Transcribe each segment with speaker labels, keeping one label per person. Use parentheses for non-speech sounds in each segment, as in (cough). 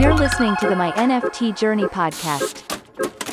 Speaker 1: You're listening to the My NFT Journey podcast.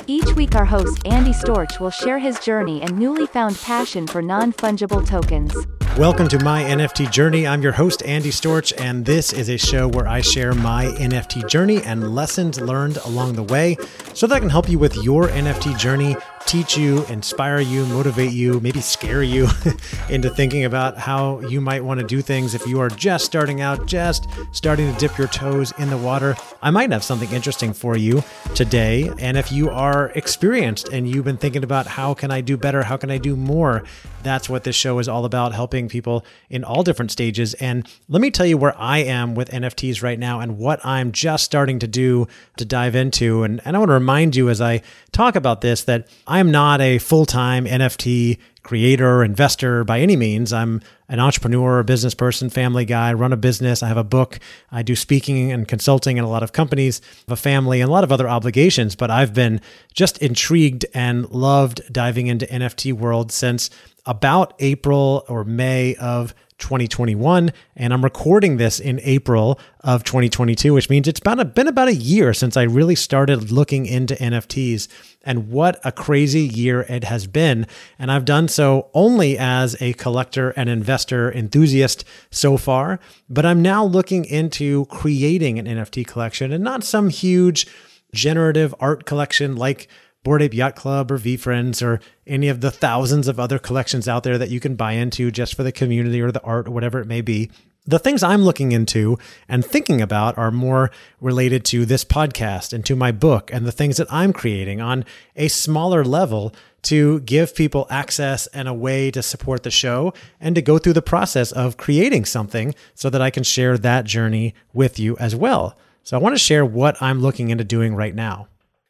Speaker 1: Each week, our host Andy Storch will share his journey and newly found passion for non fungible tokens.
Speaker 2: Welcome to my NFT journey. I'm your host, Andy Storch, and this is a show where I share my NFT journey and lessons learned along the way so that I can help you with your NFT journey teach you, inspire you, motivate you, maybe scare you (laughs) into thinking about how you might want to do things if you are just starting out, just starting to dip your toes in the water. I might have something interesting for you today. And if you are experienced and you've been thinking about how can I do better, how can I do more, that's what this show is all about helping people in all different stages. And let me tell you where I am with NFTs right now and what I'm just starting to do to dive into. And, and I want to remind you as I talk about this that I'm not a full time NFT creator, investor by any means. I'm an entrepreneur, business person, family guy, run a business, I have a book, I do speaking and consulting in a lot of companies, I have a family, and a lot of other obligations. But I've been just intrigued and loved diving into NFT world since about April or May of 2021 and I'm recording this in April of 2022 which means it's been, a, been about a year since I really started looking into NFTs and what a crazy year it has been. And I've done so only as a collector and investor enthusiast so far but I'm now looking into creating an NFT collection and not some huge generative art collection like Bored Ape Yacht Club or VeeFriends or any of the thousands of other collections out there that you can buy into just for the community or the art or whatever it may be. The things I'm looking into and thinking about are more related to this podcast and to my book and the things that I'm creating on a smaller level to give people access and a way to support the show and to go through the process of creating something so that I can share that journey with you as well. So I want to share what I'm looking into doing right now.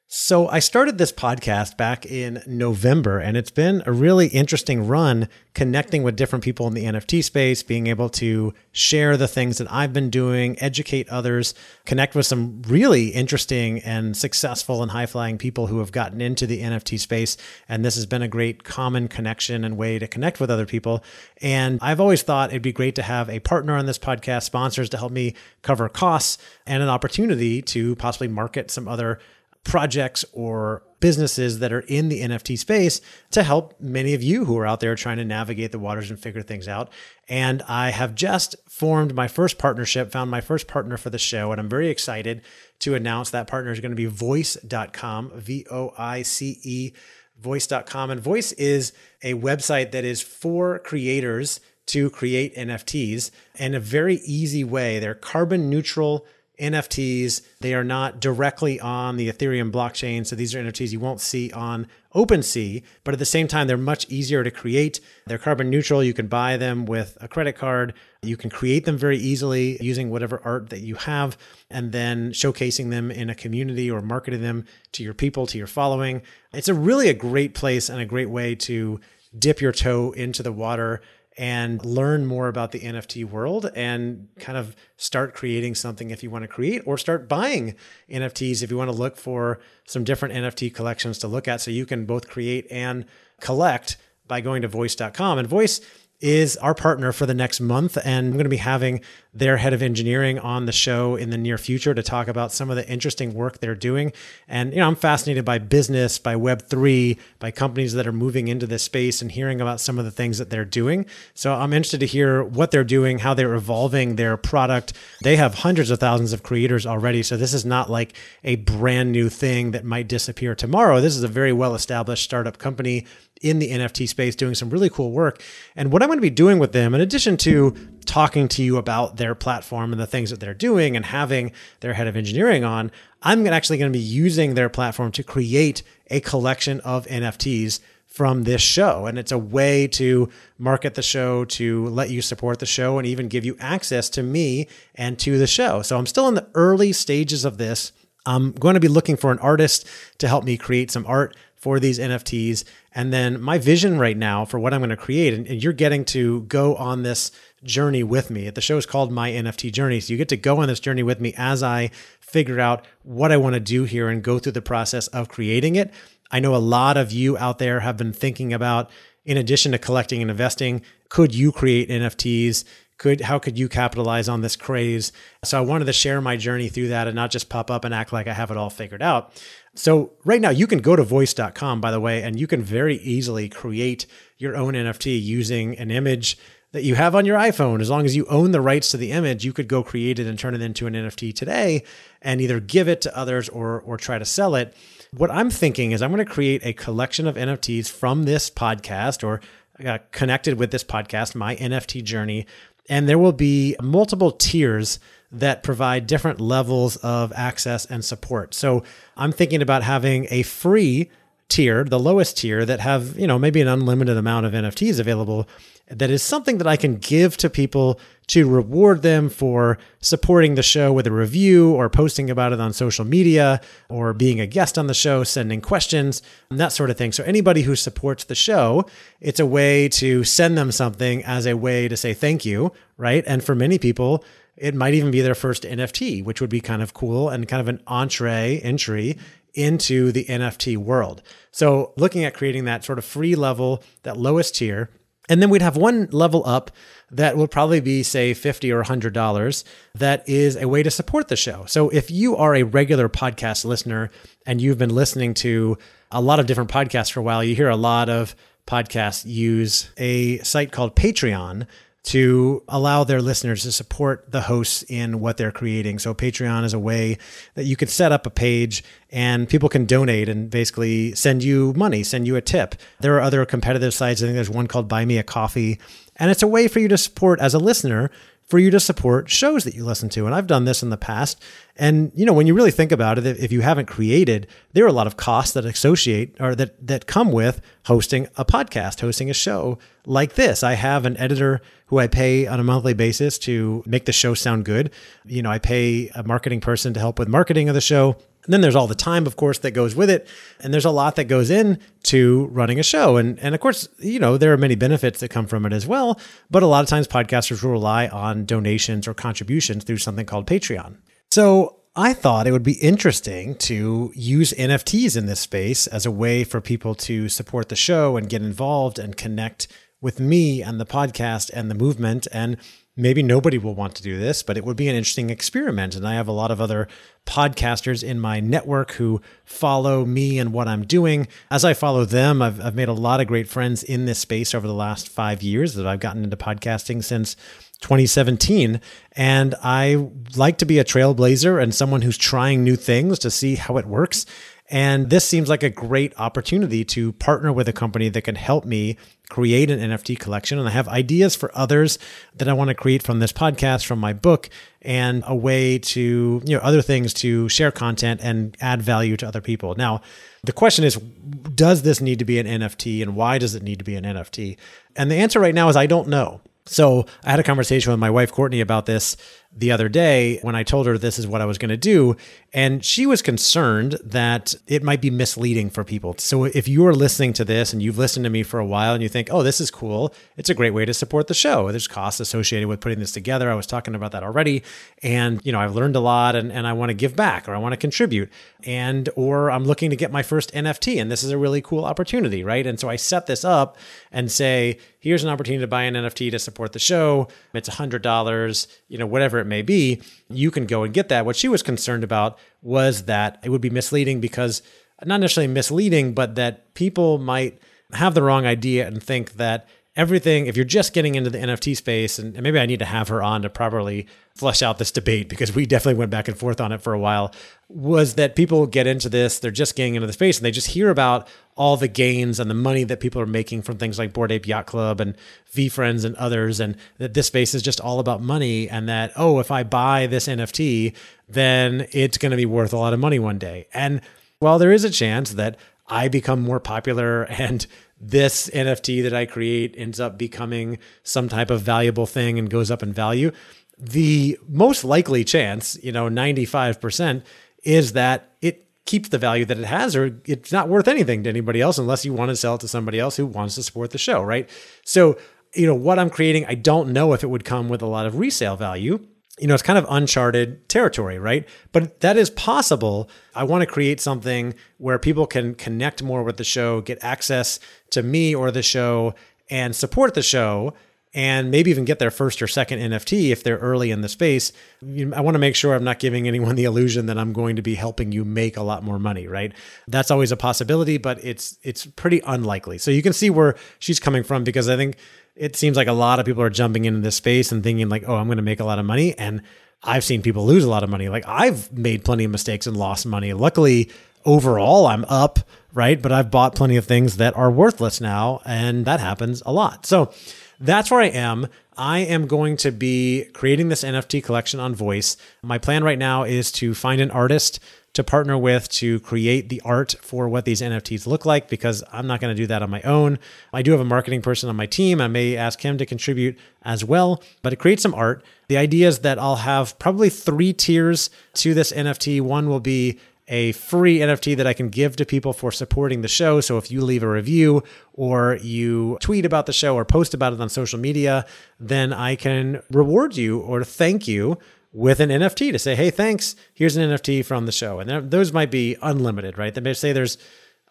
Speaker 2: So, I started this podcast back in November, and it's been a really interesting run connecting with different people in the NFT space, being able to share the things that I've been doing, educate others, connect with some really interesting and successful and high flying people who have gotten into the NFT space. And this has been a great common connection and way to connect with other people. And I've always thought it'd be great to have a partner on this podcast, sponsors to help me cover costs, and an opportunity to possibly market some other projects or businesses that are in the NFT space to help many of you who are out there trying to navigate the waters and figure things out. And I have just formed my first partnership, found my first partner for the show, and I'm very excited to announce that partner is going to be voice.com, V O I C E, voice.com. And voice is a website that is for creators to create NFTs in a very easy way. They're carbon neutral NFTs. They are not directly on the Ethereum blockchain. So these are NFTs you won't see on OpenSea, but at the same time, they're much easier to create. They're carbon neutral. You can buy them with a credit card. You can create them very easily using whatever art that you have and then showcasing them in a community or marketing them to your people, to your following. It's a really a great place and a great way to dip your toe into the water and learn more about the NFT world and kind of start creating something if you want to create or start buying NFTs if you want to look for some different NFT collections to look at so you can both create and collect by going to voice.com. And voice is our partner for the next month. And I'm going to be having their head of engineering on the show in the near future to talk about some of the interesting work they're doing. And, you know, I'm fascinated by business, by Web3, by companies that are moving into this space and hearing about some of the things that they're doing. So I'm interested to hear what they're doing, how they're evolving their product. They have hundreds of thousands of creators already. So this is not like a brand new thing that might disappear tomorrow. This is a very well established startup company in the NFT space doing some really cool work. And what I'm going to be doing with them, in addition to talking to you about their platform and the things that they're doing and having their head of engineering on, I'm actually going to be using their platform to create a collection of NFTs from this show. And it's a way to market the show, to let you support the show, and even give you access to me and to the show. So I'm still in the early stages of this. I'm going to be looking for an artist to help me create some art for these NFTs. And then my vision right now for what I'm going to create, and, and, you're getting to go on this journey with me. The show is called My NFT Journey. So you get to go on this journey with me as I figure out what I want to do here and go through the process of creating it. I know a lot of you out there have been thinking about, in addition to collecting and investing, could you create NFTs? Could how could you capitalize on this craze? So I wanted to share my journey through that and not just pop up and act like I have it all figured out. So right now you can go to voice.com by the way and you can very easily create your own NFT using an image that you have on your iPhone. As long as you own the rights to the image, you could go create it and turn it into an NFT today and either give it to others or or try to sell it. What I'm thinking is I'm going to create a collection of NFTs from this podcast or uh, connected with this podcast, my NFT journey, and there will be multiple tiers that provide different levels of access and support. So I'm thinking about having a free tier, the lowest tier that have, you know, maybe an unlimited amount of NFTs available that is something that I can give to people to reward them for supporting the show with a review or posting about it on social media or being a guest on the show, sending questions, that sort of thing. So, anybody who supports the show, it's a way to send them something as a way to say thank you, right? And for many people, it might even be their first NFT, which would be kind of cool and kind of an entree entry into the NFT world. So, looking at creating that sort of free level, that lowest tier, and then we'd have one level up that would probably be, say, 50 or $100 that is a way to support the show. So if you are a regular podcast listener and you've been listening to a lot of different podcasts for a while, you hear a lot of podcasts use a site called Patreon to allow their listeners to support the hosts in what they're creating. So Patreon is a way that you can set up a page and people can donate and basically send you money, send you a tip. There are other competitive sites. I think there's one called Buy Me a Coffee. And it's a way for you to support as a listener for you to support shows that you listen to. And I've done this in the past. And you know, when you really think about it, if you haven't created, there are a lot of costs that associate or that that come with hosting a podcast, hosting a show like this. I have an editor who I pay on a monthly basis to make the show sound good. You know, I pay a marketing person to help with marketing of the show. And then there's all the time, of course, that goes with it. And there's a lot that goes in to running a show. And, and of course, you know, there are many benefits that come from it as well. But a lot of times podcasters will rely on donations or contributions through something called Patreon. So I thought it would be interesting to use NFTs in this space as a way for people to support the show and get involved and connect with me and the podcast and the movement. And maybe nobody will want to do this, but it would be an interesting experiment. And I have a lot of other podcasters in my network who follow me and what I'm doing. As I follow them, I've, I've made a lot of great friends in this space over the last five years that I've gotten into podcasting since 2017. And I like to be a trailblazer and someone who's trying new things to see how it works. And this seems like a great opportunity to partner with a company that can help me create an NFT collection. And I have ideas for others that I want to create from this podcast, from my book, and a way to, you know, other things to share content and add value to other people. Now, the question is, does this need to be an NFT and why does it need to be an NFT? And the answer right now is I don't know. So I had a conversation with my wife, Courtney, about this the other day when I told her this is what I was going to do. And she was concerned that it might be misleading for people. So if you are listening to this and you've listened to me for a while and you think, oh, this is cool, it's a great way to support the show. There's costs associated with putting this together. I was talking about that already. And, you know, I've learned a lot and, and I want to give back or I want to contribute. And, or I'm looking to get my first NFT and this is a really cool opportunity, right? And so I set this up and say, here's an opportunity to buy an NFT to support the show. It's $100, you know, whatever it may be. You can go and get that. What she was concerned about was that it would be misleading because not necessarily misleading, but that people might have the wrong idea and think that everything, if you're just getting into the NFT space, and, maybe I need to have her on to properly flesh out this debate because we definitely went back and forth on it for a while, was that people get into this, they're just getting into the space and they just hear about all the gains and the money that people are making from things like Bored Ape Yacht Club and VeeFriends and others, and that this space is just all about money, and that, oh, if I buy this NFT, then it's going to be worth a lot of money one day. And while there is a chance that I become more popular (laughs) and this NFT that I create ends up becoming some type of valuable thing and goes up in value, the most likely chance, you know, 95%, is that it keeps the value that it has or it's not worth anything to anybody else unless you want to sell it to somebody else who wants to support the show, right? So, you know, what I'm creating, I don't know if it would come with a lot of resale value you know, it's kind of uncharted territory, right? But that is possible. I want to create something where people can connect more with the show, get access to me or the show, and support the show and maybe even get their first or second NFT if they're early in the space. I want to make sure I'm not giving anyone the illusion that I'm going to be helping you make a lot more money, right? That's always a possibility, but it's it's pretty unlikely. So you can see where she's coming from because I think it seems like a lot of people are jumping into this space and thinking like, "Oh, I'm going to make a lot of money." And I've seen people lose a lot of money. Like I've made plenty of mistakes and lost money. Luckily, overall I'm up, right? But I've bought plenty of things that are worthless now, and that happens a lot. So that's where I am. I am going to be creating this NFT collection on Voice. My plan right now is to find an artist to partner with to create the art for what these NFTs look like because I'm not going to do that on my own. I do have a marketing person on my team. I may ask him to contribute as well, but to create some art. The idea is that I'll have probably three tiers to this NFT. One will be a free NFT that I can give to people for supporting the show. So if you leave a review or you tweet about the show or post about it on social media, then I can reward you or thank you with an NFT to say, hey, thanks. Here's an NFT from the show. And those might be unlimited, right? They may say there's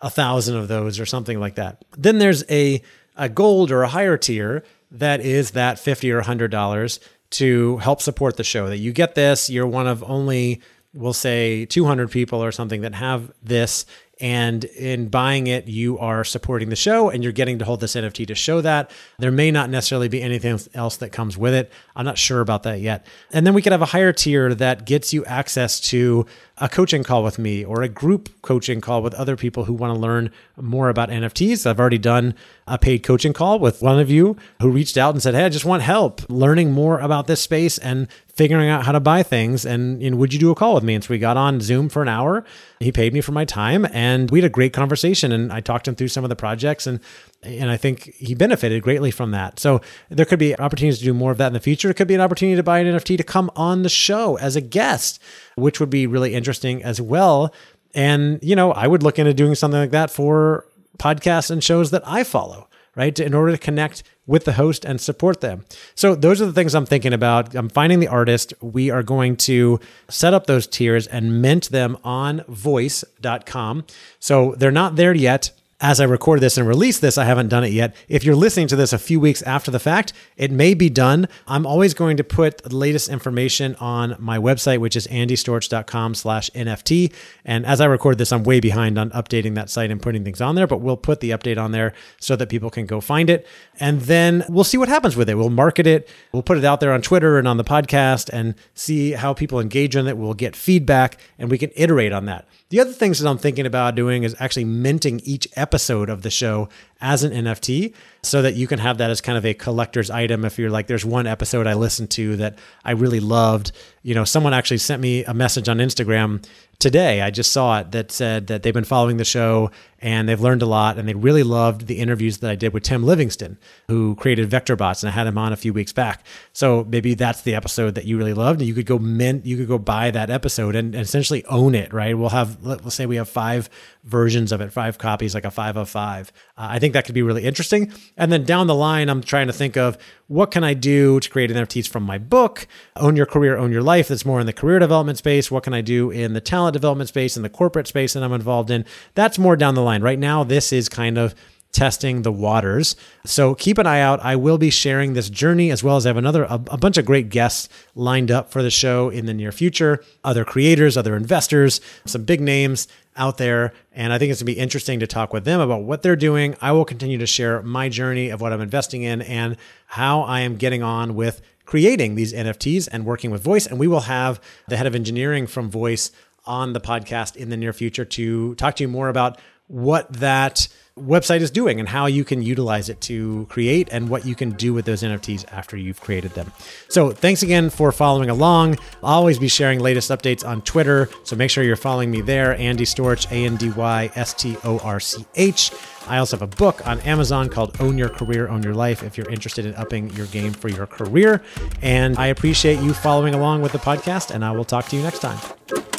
Speaker 2: a thousand of those or something like that. Then there's a, a gold or a higher tier that is that 50 or $100 to help support the show. That you get this, you're one of only we'll say 200 people or something that have this and in buying it you are supporting the show and you're getting to hold this nft to show that. There may not necessarily be anything else that comes with it. I'm not sure about that yet. And then we could have a higher tier that gets you access to a coaching call with me or a group coaching call with other people who want to learn more about NFTs. I've already done a paid coaching call with one of you who reached out and said, Hey, I just want help learning more about this space and figuring out how to buy things. And would you do a call with me? And so we got on Zoom for an hour. He paid me for my time and we had a great conversation. And I talked him through some of the projects and and I think he benefited greatly from that. So there could be opportunities to do more of that in the future. It could be an opportunity to buy an NFT to come on the show as a guest, which would be really interesting as well. And, you know, I would look into doing something like that for podcasts and shows that I follow, right? In order to connect with the host and support them. So those are the things I'm thinking about. I'm finding the artist. We are going to set up those tiers and mint them on voice.com. So they're not there yet as I recorded this and released this, I haven't done it yet. If you're listening to this a few weeks after the fact, it may be done. I'm always going to put the latest information on my website, which is andystorch.com slash NFT. And as I record this, I'm way behind on updating that site and putting things on there, but we'll put the update on there so that people can go find it. And then we'll see what happens with it. We'll market it. We'll put it out there on Twitter and on the podcast and see how people engage on it. We'll get feedback and we can iterate on that. The other things that I'm thinking about doing is actually minting each episode of the show as an NFT so that you can have that as kind of a collector's item. If you're like, there's one episode I listened to that I really loved. You know, someone actually sent me a message on Instagram today. I just saw it that said that they've been following the show and they've learned a lot and they really loved the interviews that I did with Tim Livingston, who created VectorBots, and I had him on a few weeks back. So maybe that's the episode that you really loved, you could go mint, you could go buy that episode and, and essentially own it. Right? We'll have let's say we have five versions of it, five copies, like a five of five. Uh, I think that could be really interesting. And then down the line, I'm trying to think of what can I do to create NFTs from my book, Own Your Career, Own Your Life. That's more in the career development space. What can I do in the talent development space and the corporate space that I'm involved in? That's more down the line. Right now, this is kind of testing the waters. So keep an eye out. I will be sharing this journey as well as I have another a, a, bunch of great guests lined up for the show in the near future. Other creators, other investors, some big names out there, and I think it's going to be interesting to talk with them about what they're doing. I will continue to share my journey of what I'm investing in and how I am getting on with creating these NFTs and working with Voice. And we will have the head of engineering from Voice on the podcast in the near future to talk to you more about what that website is doing and how you can utilize it to create and what you can do with those NFTs after you've created them. So, thanks again for following along. I'll always be sharing latest updates on Twitter, so make sure you're following me there, Andy Storch, A N D Y S T O R C H. I also have a book on Amazon called Own Your Career, Own Your Life if you're interested in upping your game for your career. And I appreciate you following along with the podcast, and I will talk to you next time.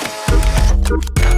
Speaker 2: Thank